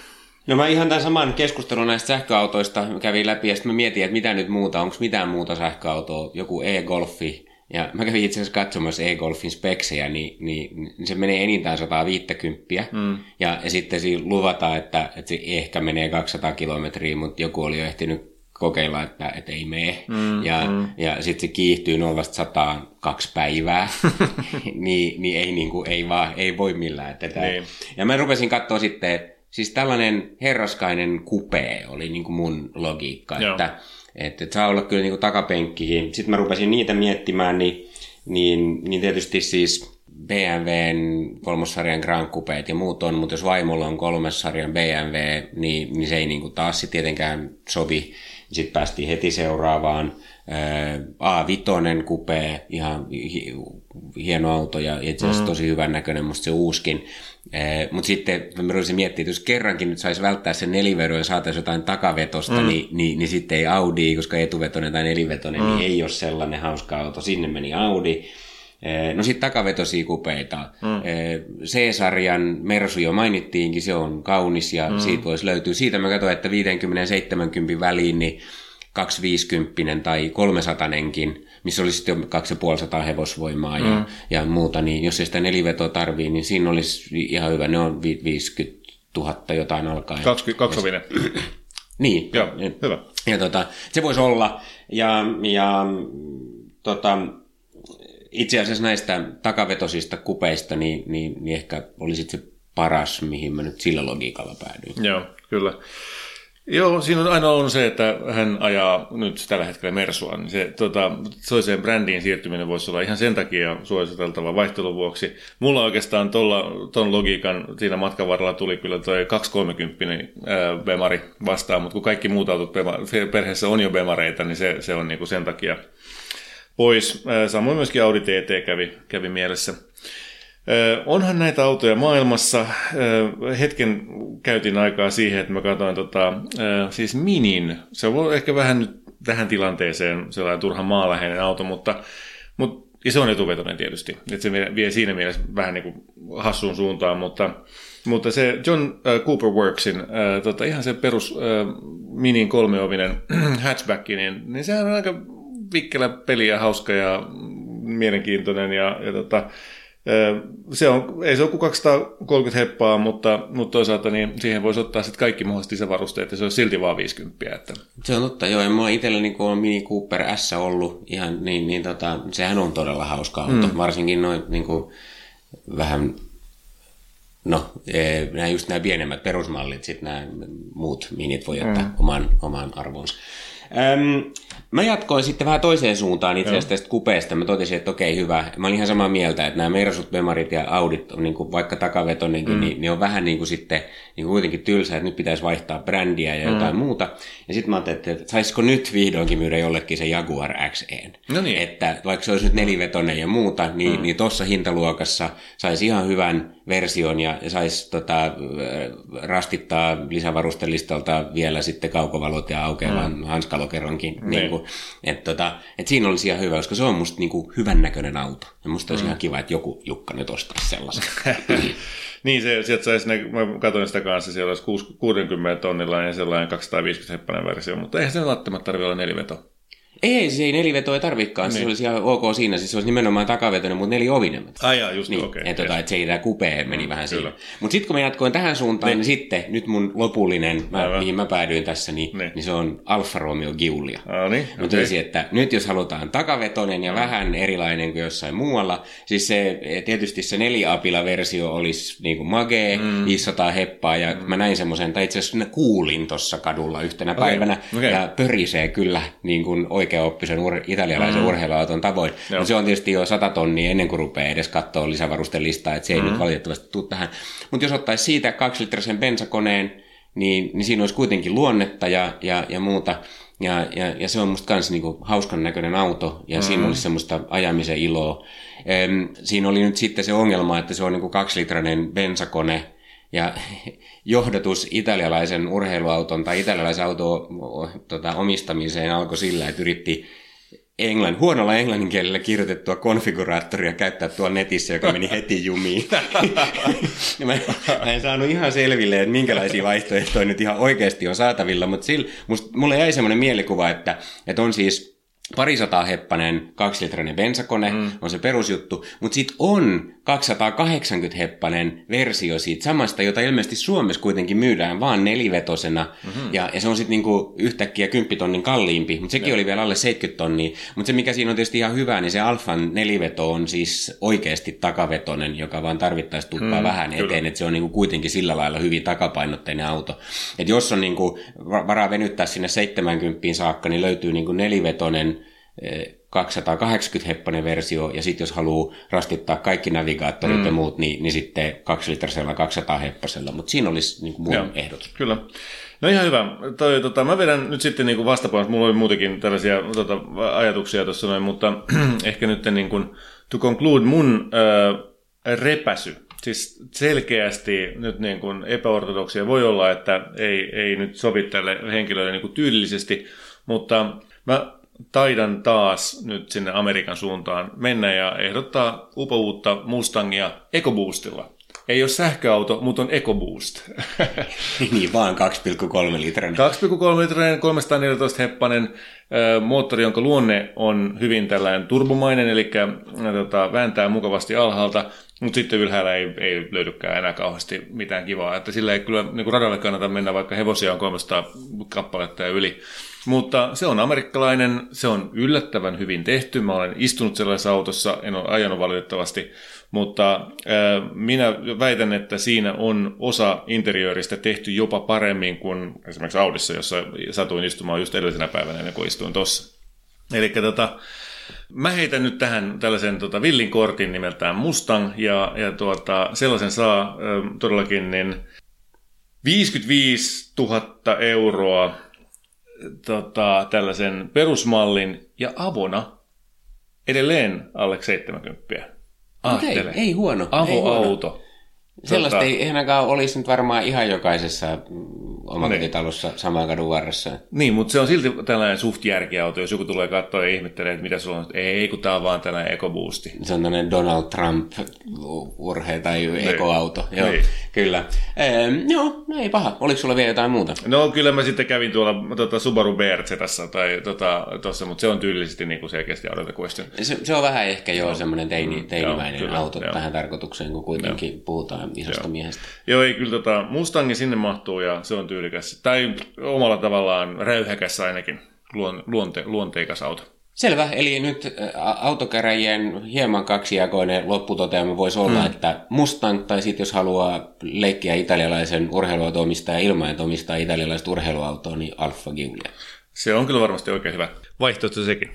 No mä ihan tämän saman keskustelun näistä sähköautoista kävin läpi ja sitten mä mietin, että mitä nyt muuta, onko mitään muuta sähköautoa, joku e-golfi. Ja mä kävin itse asiassa katsomassa e-golfin speksejä, niin, niin, niin se menee enintään 150. Mm. Ja, ja sitten siinä luvataan, että, että se ehkä menee 200 kilometriä, mutta joku oli jo ehtinyt kokeilla, että, että ei mene. Mm, ja, mm. ja sitten se kiihtyy 0 100 kaksi päivää, niin, niin, ei, niin kuin, ei, vaan, ei voi millään. Että niin. Ja mä rupesin katsoa sitten, että siis tällainen herraskainen kupee oli niin kuin mun logiikka, Joo. että, että, että saa olla kyllä niin kuin takapenkkikin. Sitten mä rupesin niitä miettimään, niin, niin, niin tietysti siis BMWn kolmossarjan Grand Coupeet ja muut on, mutta jos vaimolla on kolmossarjan BMW, niin, niin se ei niin kuin taas tietenkään sovi. Sitten päästiin heti seuraavaan. A5 kupee, ihan hieno auto ja itse asiassa mm. tosi hyvän näköinen musta se uuskin. Mutta sitten mä rupesin miettimään, että jos kerrankin nyt saisi välttää sen nelivedon ja saataisiin jotain takavetosta, mm. niin, niin, niin sitten ei Audi, koska etuvetoinen tai nelivetoinen, niin mm. niin ei ole sellainen hauska auto. Sinne meni Audi. No sitten takavetosia kupeita. Mm. C-sarjan Mersu jo mainittiinkin, se on kaunis ja mm. siitä voisi löytyä. Siitä mä katsoin, että 50-70 väliin, niin 250 tai 300 missä olisi sitten 2500 hevosvoimaa ja, mm. ja muuta, niin jos ei sitä nelivetoa tarvii, niin siinä olisi ihan hyvä. Ne on 50 000 jotain alkaa. 20 Niin. Joo, hyvä. Ja tota, se voisi olla. Ja, ja tota, itse asiassa näistä takavetosista kupeista, niin, niin, niin ehkä olisi se paras, mihin mä nyt sillä logiikalla päädyin. Joo, kyllä. Joo, siinä on aina on se, että hän ajaa nyt tällä hetkellä Mersua, niin se tota, toiseen brändiin siirtyminen voisi olla ihan sen takia suositeltava vaihtelun vuoksi. Mulla oikeastaan tolla, ton logiikan siinä matkan varrella tuli kyllä toi 230 Bemari vastaan, mutta kun kaikki muut autot perheessä on jo Bemareita, niin se, se on niinku sen takia pois. Samoin myöskin Audi TT kävi, kävi mielessä. Onhan näitä autoja maailmassa. Hetken käytin aikaa siihen, että mä katsoin tota, siis Minin. Se on ehkä vähän nyt tähän tilanteeseen sellainen turha maaläheinen auto, mutta, mutta ja se on etuvetoinen tietysti, että se vie siinä mielessä vähän niin kuin hassuun suuntaan, mutta, mutta se John Cooper Worksin, tota, ihan se perus Minin kolmeovinen hatchback, niin, niin sehän on aika vikkelä peli ja hauska ja mielenkiintoinen ja, ja tota, se on, ei se ole kuin 230 heppaa, mutta, mutta toisaalta niin siihen voisi ottaa sitten kaikki mahdolliset lisävarusteet ja se olisi silti vaan 50. Että. Se on totta, joo. Ja mulla itsellä niin on Mini Cooper S ollut ihan, niin, niin tota, sehän on todella hauska auto. Mm. Varsinkin noin niin kuin, vähän No, e, nämä just nämä pienemmät perusmallit, sitten nämä muut minit voi ottaa mm. oman, oman arvonsa. Öm, Mä jatkoin sitten vähän toiseen suuntaan itse asiassa tästä kupeesta. Mä totesin, että okei, hyvä. Mä olin ihan samaa mieltä, että nämä Mersut, Bemarit ja Audit on niin kuin, vaikka takavetonenkin, mm. niin ne on vähän niin kuin sitten niin kuin kuitenkin tylsä, että nyt pitäisi vaihtaa brändiä ja jotain mm. muuta. Ja sitten mä ajattelin, että saisiko nyt vihdoinkin myydä jollekin se Jaguar XE. No niin. Että vaikka se olisi nyt nelivetonen ja muuta, niin, mm. niin tuossa hintaluokassa saisi ihan hyvän version ja, saisi tota, rastittaa lisävarustelistalta vielä sitten kaukovalot ja aukeavan mm. Hanskalokeronkin. Niin. Niin kuin, että tota, et siinä olisi ihan hyvä, koska se on musta niin kuin hyvän näköinen auto. Ja musta olisi mm. ihan kiva, että joku Jukka nyt ostaisi sellaisen. niin, se, sieltä saisi, ne, mä katsoin sitä kanssa, siellä olisi 60 tonnilla ja sellainen 250 heppainen versio, mutta eihän se välttämättä tarvitse olla neliveto. Ei, siis ei nelivetoa ei tarvikaan. Niin. Se olisi ihan ok siinä. Siis se olisi nimenomaan takavetoinen, mutta neljovinen. Ai jaa, just niin, okei. Okay, tota, että se ei tämä kupee meni mm, vähän siinä. Mutta sitten kun mä jatkoin tähän suuntaan, niin, niin sitten nyt mun lopullinen, mä, mihin mä päädyin tässä, niin, niin. niin se on Alfa Romeo Giulia. Ah, niin, okay. Mutta että nyt jos halutaan takavetoinen ja mm. vähän erilainen kuin jossain muualla, siis se, tietysti se neliapila-versio olisi niin kuin magee, mm. 500 heppaa, ja mm. mä näin semmoisen, tai itse asiassa kuulin tuossa kadulla yhtenä okay. päivänä, okay. ja pörisee kyllä niin kuin oikeaoppisen ur- italialaisen mm. urheiluauton tavoin. Mutta se on tietysti jo sata tonnia ennen kuin rupeaa edes katsoa lisävarustelistaa, että se ei mm. nyt valitettavasti tule tähän. Mutta jos ottaisi siitä kaksilitrisen bensakoneen, niin, niin siinä olisi kuitenkin luonnetta ja, ja, ja muuta. Ja, ja, ja se on musta myös niinku hauskan näköinen auto ja mm. siinä olisi semmoista ajamisen iloa. Ehm, siinä oli nyt sitten se ongelma, että se on niinku kaksilitrainen bensakone, ja johdatus italialaisen urheiluauton tai italialaisen auton tota, omistamiseen alkoi sillä, että yritti englann, huonolla englannin kielellä kirjoitettua konfiguraattoria käyttää tuolla netissä, joka meni heti jumiin. mä, mä en saanut ihan selville, että minkälaisia vaihtoehtoja nyt ihan oikeasti on saatavilla, mutta sillä, must, mulle jäi semmoinen mielikuva, että, että on siis parisataa heppanen kaksilitrainen bensakone mm. on se perusjuttu, mutta sitten on 280 heppanen versio siitä samasta, jota ilmeisesti Suomessa kuitenkin myydään vaan nelivetosena, mm-hmm. ja, ja se on sitten niinku yhtäkkiä 10 tonnin kalliimpi, mutta sekin ja. oli vielä alle 70 tonnia. Mutta se mikä siinä on tietysti ihan hyvä, niin se Alfan neliveto on siis oikeasti takavetonen, joka vaan tarvittaisi tuppaa mm, vähän kyllä. eteen, että se on niinku kuitenkin sillä lailla hyvin takapainotteinen auto. Et jos on niinku varaa venyttää sinne 70 saakka, niin löytyy niinku nelivetonen 280 heppanen versio, ja sitten jos haluaa rastittaa kaikki navigaattorit mm. ja muut, niin, niin sitten 2 litrisellä 200 heppasella, mutta siinä olisi niin kuin mun Joo, ehdotus. Kyllä. No ihan hyvä. Toi, tota, mä vedän nyt sitten niin vastapuolesta, mulla oli muutenkin tällaisia tota, ajatuksia tuossa noin, mutta ehkä nyt niin kuin, to conclude mun äh, repäsy, siis selkeästi nyt niin kuin epäortodoksia voi olla, että ei, ei nyt sovi tälle henkilölle niin kuin tyylillisesti, mutta mä taidan taas nyt sinne Amerikan suuntaan mennä ja ehdottaa upouutta Mustangia EcoBoostilla. Ei ole sähköauto, mutta on EcoBoost. niin, vaan 2,3 litrainen. 2,3 litrainen, 314 heppanen moottori, jonka luonne on hyvin tällainen turbomainen, eli tota, vääntää mukavasti alhaalta, mutta sitten ylhäällä ei, ei löydykään enää kauheasti mitään kivaa. Että sillä ei kyllä niin radalle kannata mennä, vaikka hevosia on 300 kappaletta ja yli. Mutta se on amerikkalainen, se on yllättävän hyvin tehty. Mä olen istunut sellaisessa autossa, en ole ajanut valitettavasti, mutta minä väitän, että siinä on osa interiööristä tehty jopa paremmin kuin esimerkiksi Audissa, jossa satuin istumaan just edellisenä päivänä ennen kuin istuin tuossa. Eli tota, mä heitän nyt tähän tällaisen tota, villin kortin nimeltään Mustang, ja, ja tuota, sellaisen saa todellakin niin 55 000 euroa tota, tällaisen perusmallin ja avona edelleen alle 70. Ahtele. Ei, ei huono. Avoauto. Ei huono. Sellaista tota... ei ainakaan olisi nyt varmaan ihan jokaisessa omakotitalossa niin. saman kadun varressa. Niin, mutta se on silti tällainen suht järkiauto, jos joku tulee katsoa ja ihmettelee, että mitä sulla on. Ei, kun tämä on vaan tällainen ekoboosti. Se on tällainen Donald Trump urhe tai niin. ekoauto. Joo, niin. kyllä. Ehm, joo, no ei paha. Oliko sulla vielä jotain muuta? No kyllä mä sitten kävin tuolla tota, Subaru BRZ tai tota, tossa, mutta se on tyylisesti niin kuin selkeästi out of the question. Se, se, on vähän ehkä jo semmoinen teini, mm, teinimäinen joo, kyllä, auto joo. tähän tarkoitukseen, kun kuitenkin joo. puhutaan isosta joo. miehestä. Joo, ei kyllä tota, Mustangi sinne mahtuu ja se on tyylikäs. Tai omalla tavallaan räyhäkäs ainakin luonte, luonteikas auto. Selvä, eli nyt autokäräjien hieman kaksijakoinen lopputoteama voisi olla, mm. että Mustang, tai sitten jos haluaa leikkiä italialaisen urheiluauto-omistaja ilman, että omistaa italialaista urheiluautoa, niin Alfa Giulia. Se on kyllä varmasti oikein hyvä vaihtoehto sekin.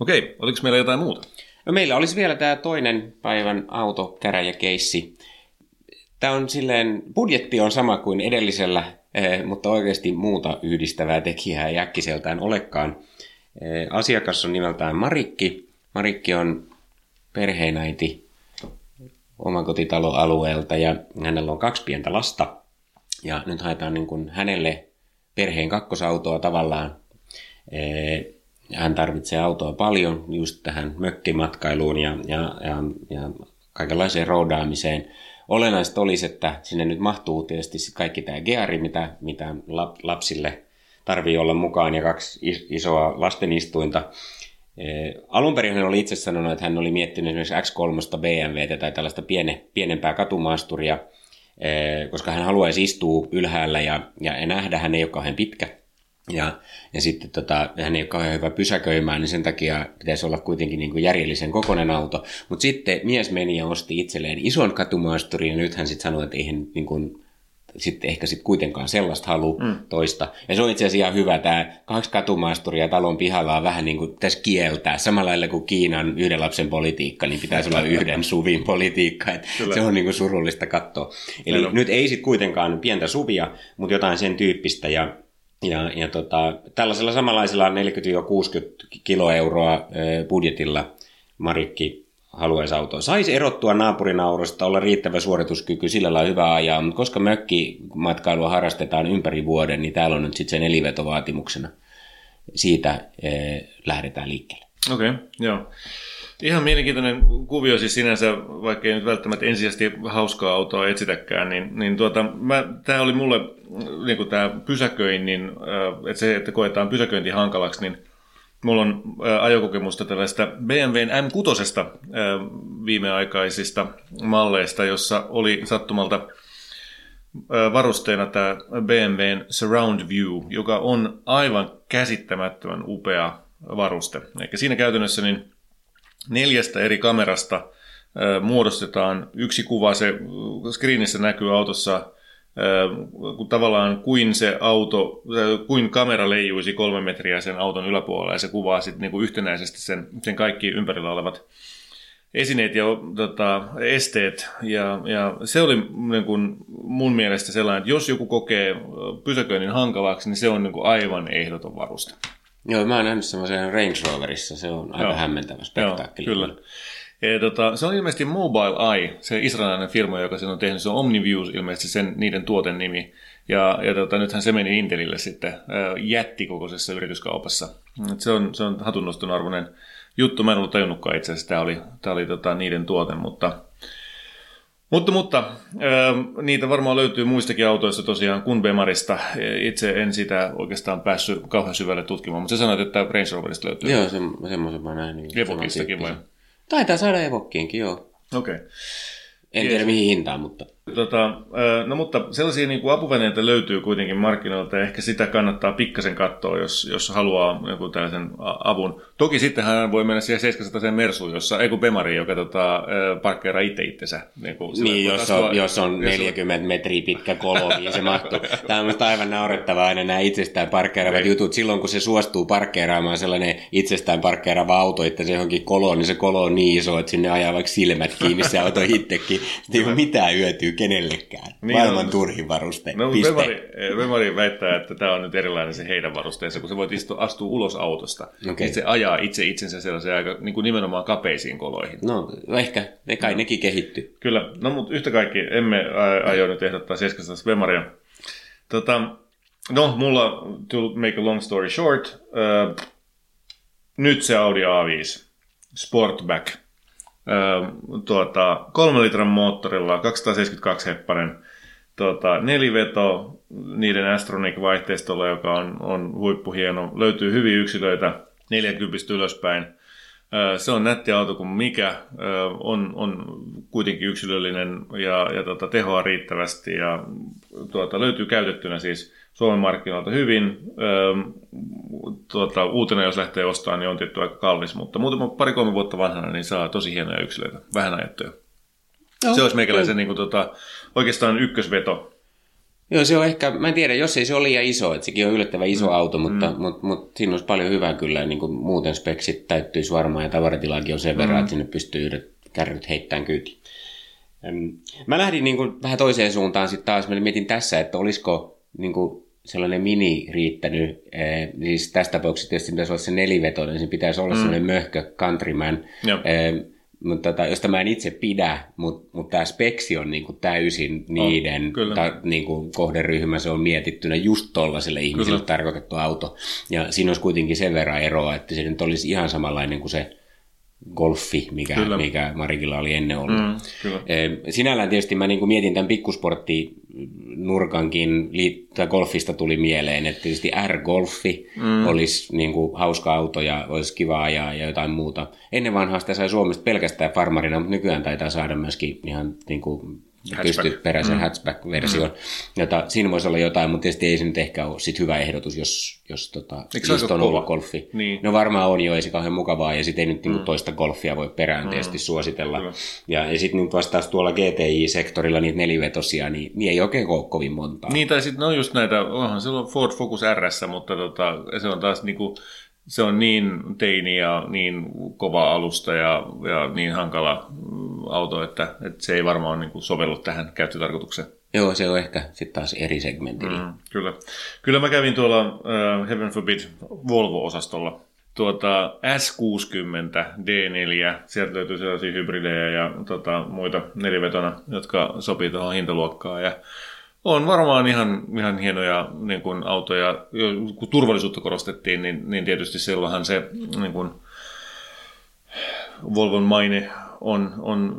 Okei, oliko meillä jotain muuta? No meillä olisi vielä tämä toinen päivän autokäräjäkeissi. Tämä on silleen, budjetti on sama kuin edellisellä, eh, mutta oikeasti muuta yhdistävää tekijää ei äkkiseltään olekaan. Eh, asiakas on nimeltään Marikki. Marikki on perheenäiti omakotitaloalueelta ja hänellä on kaksi pientä lasta. Ja nyt haetaan niin kuin hänelle perheen kakkosautoa tavallaan. Eh, hän tarvitsee autoa paljon just tähän mökkimatkailuun ja, ja, ja, ja kaikenlaiseen roudaamiseen. Olennaista olisi, että sinne nyt mahtuu tietysti kaikki tämä geari, mitä, mitä lapsille tarvii olla mukaan, ja kaksi isoa lastenistuinta. E, alun perin hän oli itse sanonut, että hän oli miettinyt esimerkiksi X3 BMW tai tällaista piene, pienempää katumaasturia, e, koska hän haluaisi istua ylhäällä ja, ja nähdä, hän ei ole kauhean pitkä ja, ja sitten tota, hän ei ole kauhean hyvä pysäköimään, niin sen takia pitäisi olla kuitenkin niin kuin järjellisen kokoinen auto. Mutta sitten mies meni ja osti itselleen ison katumaasturin, ja nyt hän sitten sanoi, että eihän niin kuin, sitten ehkä sitten kuitenkaan sellaista halu mm. toista. Ja se on itse asiassa ihan hyvä, tämä kaksi katumaasturia talon pihalla on vähän niin kuin tässä kieltää. Samalla lailla kuin Kiinan yhden lapsen politiikka, niin pitäisi olla yhden suvin politiikka. Et se on niin kuin surullista katsoa. Eli Meillä nyt ei sitten kuitenkaan pientä suvia, mutta jotain sen tyyppistä. Ja ja, ja tota, tällaisella samanlaisella 40-60 kiloeuroa budjetilla Marikki haluaisi autoa. Saisi erottua naapurinaurosta, olla riittävä suorituskyky, sillä lailla hyvä ajaa, mutta koska mökkimatkailua harrastetaan ympäri vuoden, niin täällä on nyt sitten se nelivetovaatimuksena. Siitä eh, lähdetään liikkeelle. Okei, okay, joo. Ihan mielenkiintoinen kuvio siis sinänsä, vaikka ei nyt välttämättä ensisijaisesti hauskaa autoa etsitäkään, niin, niin tuota, tämä oli mulle niin tämä pysäköinnin, että se, että koetaan pysäköinti hankalaksi, niin mulla on ajokokemusta tällaista BMWn M6 viimeaikaisista malleista, jossa oli sattumalta varusteena tämä BMWn Surround View, joka on aivan käsittämättömän upea varuste. Eli siinä käytännössä niin neljästä eri kamerasta muodostetaan yksi kuva, se screenissä näkyy autossa kun tavallaan kuin se auto, kuin kamera leijuisi kolme metriä sen auton yläpuolella ja se kuvaa sitten niin kuin yhtenäisesti sen, sen kaikki ympärillä olevat esineet ja tota, esteet. Ja, ja se oli niin mun mielestä sellainen, että jos joku kokee pysäköinnin hankalaksi, niin se on niin aivan ehdoton varuste. Joo, mä oon nähnyt semmoisen Range Roverissa, se on aika Joo. hämmentävä spektaakkeli. Joo, kyllä. Ja, tota, se on ilmeisesti Mobile Eye, se israelilainen firma, joka sen on tehnyt, se on Omniviews ilmeisesti sen, niiden tuoten nimi. Ja, ja tota, nythän se meni Intelille sitten jättikokoisessa yrityskaupassa. Et se on, se on hatunnoston arvoinen juttu. Mä en ollut tajunnutkaan itse asiassa, tämä oli, tämä oli tota, niiden tuote, mutta mutta, mutta niitä varmaan löytyy muistakin autoista tosiaan kuin Bemarista. Itse en sitä oikeastaan päässyt kauhean syvälle tutkimaan, mutta sä sanoit, että Range Roverista löytyy. Joo, se, semmoisen mä näin. Niin Evokistakin vai? Taitaa saada Evokkiinkin, joo. Okei. Okay. En tiedä mihin hintaan, mutta... Tota, no mutta sellaisia niin kuin apuvälineitä löytyy kuitenkin markkinoilta ja ehkä sitä kannattaa pikkasen katsoa, jos, jos haluaa joku tällaisen avun. Toki sitten hän voi mennä siihen 700 Mersuun, jossa, ei kun Bemari, joka tota, parkkeeraa itse itsensä. Niin, kuin niin jos, on, jos on 40 metriä pitkä kolo, niin se mahtuu. Tämä on aivan naurettavaa aina nämä itsestään parkkeeraavat jutut. Silloin kun se suostuu parkkeeraamaan sellainen itsestään parkkeeraava auto, että se johonkin koloon, niin se kolo on niin iso, että sinne ajaa vaikka silmät kiinni se auto itsekin. Sitten ei ole mitään hyötyä kenellekään. Niin Maailman on. turhin varuste. No, Vemari, Vemari väittää, että tämä on nyt erilainen se heidän varusteensa, kun se voit istua, astua ulos autosta. Okay. Niin se ajaa itse itsensä sellaiseen aika niin kuin nimenomaan kapeisiin koloihin. No ehkä, ne kai no. nekin kehittyy. Kyllä, no mutta yhtä kaikki emme aio nyt ehdottaa 700 Vemaria. Tota, no, mulla, to make a long story short, uh, nyt se Audi A5 Sportback – tuota, kolme litran moottorilla, 272 heppanen, tuota, neliveto niiden Astronic-vaihteistolla, joka on, on huippuhieno. Löytyy hyviä yksilöitä 40 ylöspäin. Se on nätti auto kuin mikä, on, on kuitenkin yksilöllinen ja, ja tuota, tehoa riittävästi ja tuota, löytyy käytettynä siis Suomen markkinoilta hyvin. Öö, tuota, uutena jos lähtee ostamaan, niin on tietty aika kallis, mutta muutama pari-kolme vuotta vanhana niin saa tosi hienoja yksilöitä, vähän ajattuja. Joo, se olisi meikäläisen niin kuin, tota, oikeastaan ykkösveto. Joo, se on ehkä, mä en tiedä, jos ei se ole liian iso, että sekin on yllättävän iso mm. auto, mutta, mm. mutta, mutta siinä olisi paljon hyvää kyllä, niin kuin muuten speksit täyttyisi varmaan ja tavaratilaakin on sen verran, mm. että sinne pystyy yhdet kärryt heittämään kyytiin. Mä lähdin niin kuin vähän toiseen suuntaan sitten taas, mä mietin tässä, että olisiko niin kuin sellainen mini riittänyt. Eh, siis tässä tapauksessa tietysti pitäisi olla se nelivetoinen, niin se pitäisi olla mm. sellainen möhkö countryman. Eh, mutta tota, josta mä en itse pidä, mutta mut tämä speksi on niinku täysin niiden oh, ta, niinku kohderyhmä, se on mietittynä just tollaiselle ihmiselle kyllä. tarkoitettu auto. Ja siinä olisi kuitenkin sen verran eroa, että se nyt olisi ihan samanlainen kuin se golfi, mikä, mikä Marikilla oli ennen ollut. Mm, kyllä. Sinällään tietysti mä niin mietin tämän pikkusportti nurkankin, tai golfista tuli mieleen, että tietysti R-golfi mm. olisi niin kuin hauska auto ja olisi kiva ajaa ja jotain muuta. Ennen vanhaa sitä sai Suomesta pelkästään farmarina, mutta nykyään taitaa saada myöskin ihan niin kuin pystyperäisen mm. hatchback-version, mm. jota siinä voisi olla jotain, mutta tietysti ei se nyt ehkä ole sit hyvä ehdotus, jos, jos tota, just on ollut golfi. Niin. No varmaan on jo, ei se kauhean mukavaa, ja sitten ei nyt niinku mm. toista golfia voi perään mm. tietysti suositella. Kyllä. Ja, ja sitten nyt vastaus tuolla GTI-sektorilla niitä nelivetosia, niin, niin ei oikein ole kovin montaa. Niin, tai sitten no just näitä, onhan se on Ford Focus RS, mutta tota, se on taas niinku, se on niin teini ja niin kova alusta ja, ja niin hankala auto, että, että se ei varmaan niin kuin sovellu tähän käyttötarkoitukseen. Joo, se on ehkä sitten taas eri segmentillä. Mm, kyllä. Kyllä mä kävin tuolla uh, Heaven Forbid Volvo-osastolla tuota S60 D4, sieltä löytyy sellaisia hybridejä ja tota, muita nelivetona, jotka sopii tuohon hintaluokkaan. Ja on varmaan ihan, ihan hienoja niin kuin autoja. Kun turvallisuutta korostettiin, niin, niin tietysti silloinhan se niin kuin Volvon maine on, on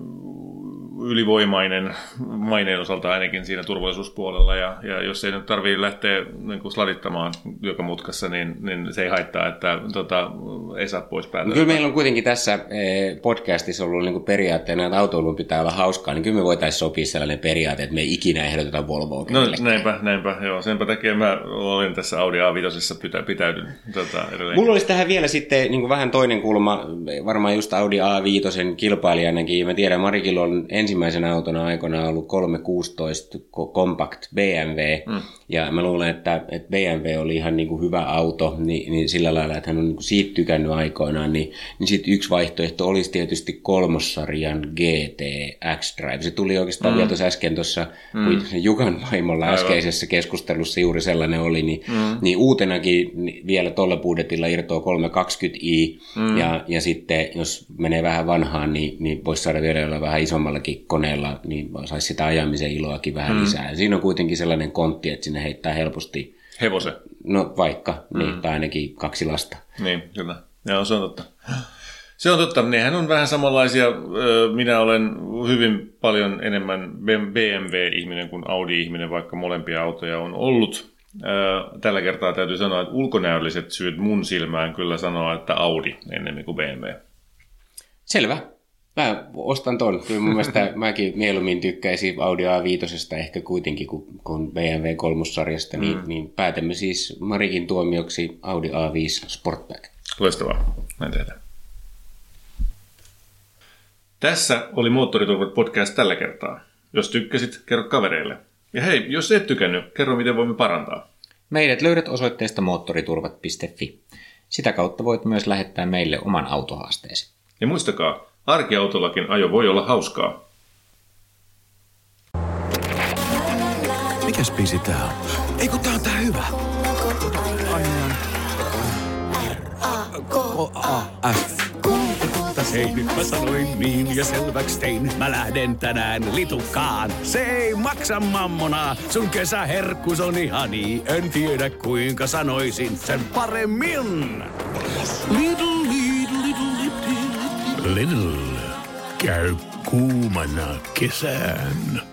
ylivoimainen maineen osalta ainakin siinä turvallisuuspuolella. Ja, ja jos ei nyt tarvitse lähteä niin kuin sladittamaan joka mutkassa, niin, niin se ei haittaa, että tota, ei saa pois päältä. Kyllä meillä on kuitenkin tässä eh, podcastissa ollut niin kuin periaatteena, että autoilun pitää olla hauskaa, niin kyllä me voitaisiin sopia sellainen periaate, että me ei ikinä ehdoteta Volvoa No näinpä, näinpä, joo. Senpä takia mä olin tässä Audi A5 pitä, pitäydyn tota, edelleen. Mulla olisi tähän vielä sitten niin kuin vähän toinen kulma, varmaan just Audi A5 kilpailijanakin. Mä tiedän, Marikilla on ensin ensimmäisenä autona aikana ollut 316 Compact BMW, mm. ja mä luulen, että, että BMW oli ihan niin kuin hyvä auto, niin, niin sillä lailla, että hän on niin kuin siitä tykännyt aikoinaan, niin, niin sitten yksi vaihtoehto olisi tietysti kolmossarjan GT X-Drive. Se tuli oikeastaan mm. vielä tuossa äsken tuossa, mm. kun Jukan vaimolla Aivan. äskeisessä keskustelussa juuri sellainen oli, niin, mm. niin uutenakin vielä tuolla budjetilla irtoaa 320i, mm. ja, ja sitten jos menee vähän vanhaan, niin, niin voisi saada vielä olla vähän isommallakin koneella, niin saisi sitä ajamisen iloakin vähän mm. lisää. Ja siinä on kuitenkin sellainen kontti, että sinne heittää helposti... Hevosen? No vaikka, mm. niin, tai ainakin kaksi lasta. Niin, kyllä. Joo, se on totta. Se on totta. Nehän on vähän samanlaisia. Minä olen hyvin paljon enemmän BMW-ihminen kuin Audi-ihminen, vaikka molempia autoja on ollut. Tällä kertaa täytyy sanoa, että ulkonäölliset syyt mun silmään kyllä sanoa, että Audi ennemmin kuin BMW. Selvä. Mä ostan ton. Kyllä mun mielestä mäkin mieluummin tykkäisin Audi A5 ehkä kuitenkin kuin, kuin BMW kolmossarjasta, niin, mm. niin päätämme siis Marikin tuomioksi Audi A5 Sportback. Loistavaa. Näin tehdään. Tässä oli Moottoriturvat podcast tällä kertaa. Jos tykkäsit, kerro kavereille. Ja hei, jos et tykännyt, kerro miten voimme parantaa. Meidät löydät osoitteesta moottoriturvat.fi. Sitä kautta voit myös lähettää meille oman autohaasteesi. Ja muistakaa, arkiautollakin ajo voi olla hauskaa. Mikäs biisi tää on? Ei kun tää on tää hyvä. R-A-K-A-F. Hei, nyt mä sanoin niin ja selväks tein. Mä lähden tänään litukaan. Se ei maksa mammona. Sun kesäherkkus on ihani. En tiedä kuinka sanoisin sen paremmin. Little Lidl käy kuumana kesään.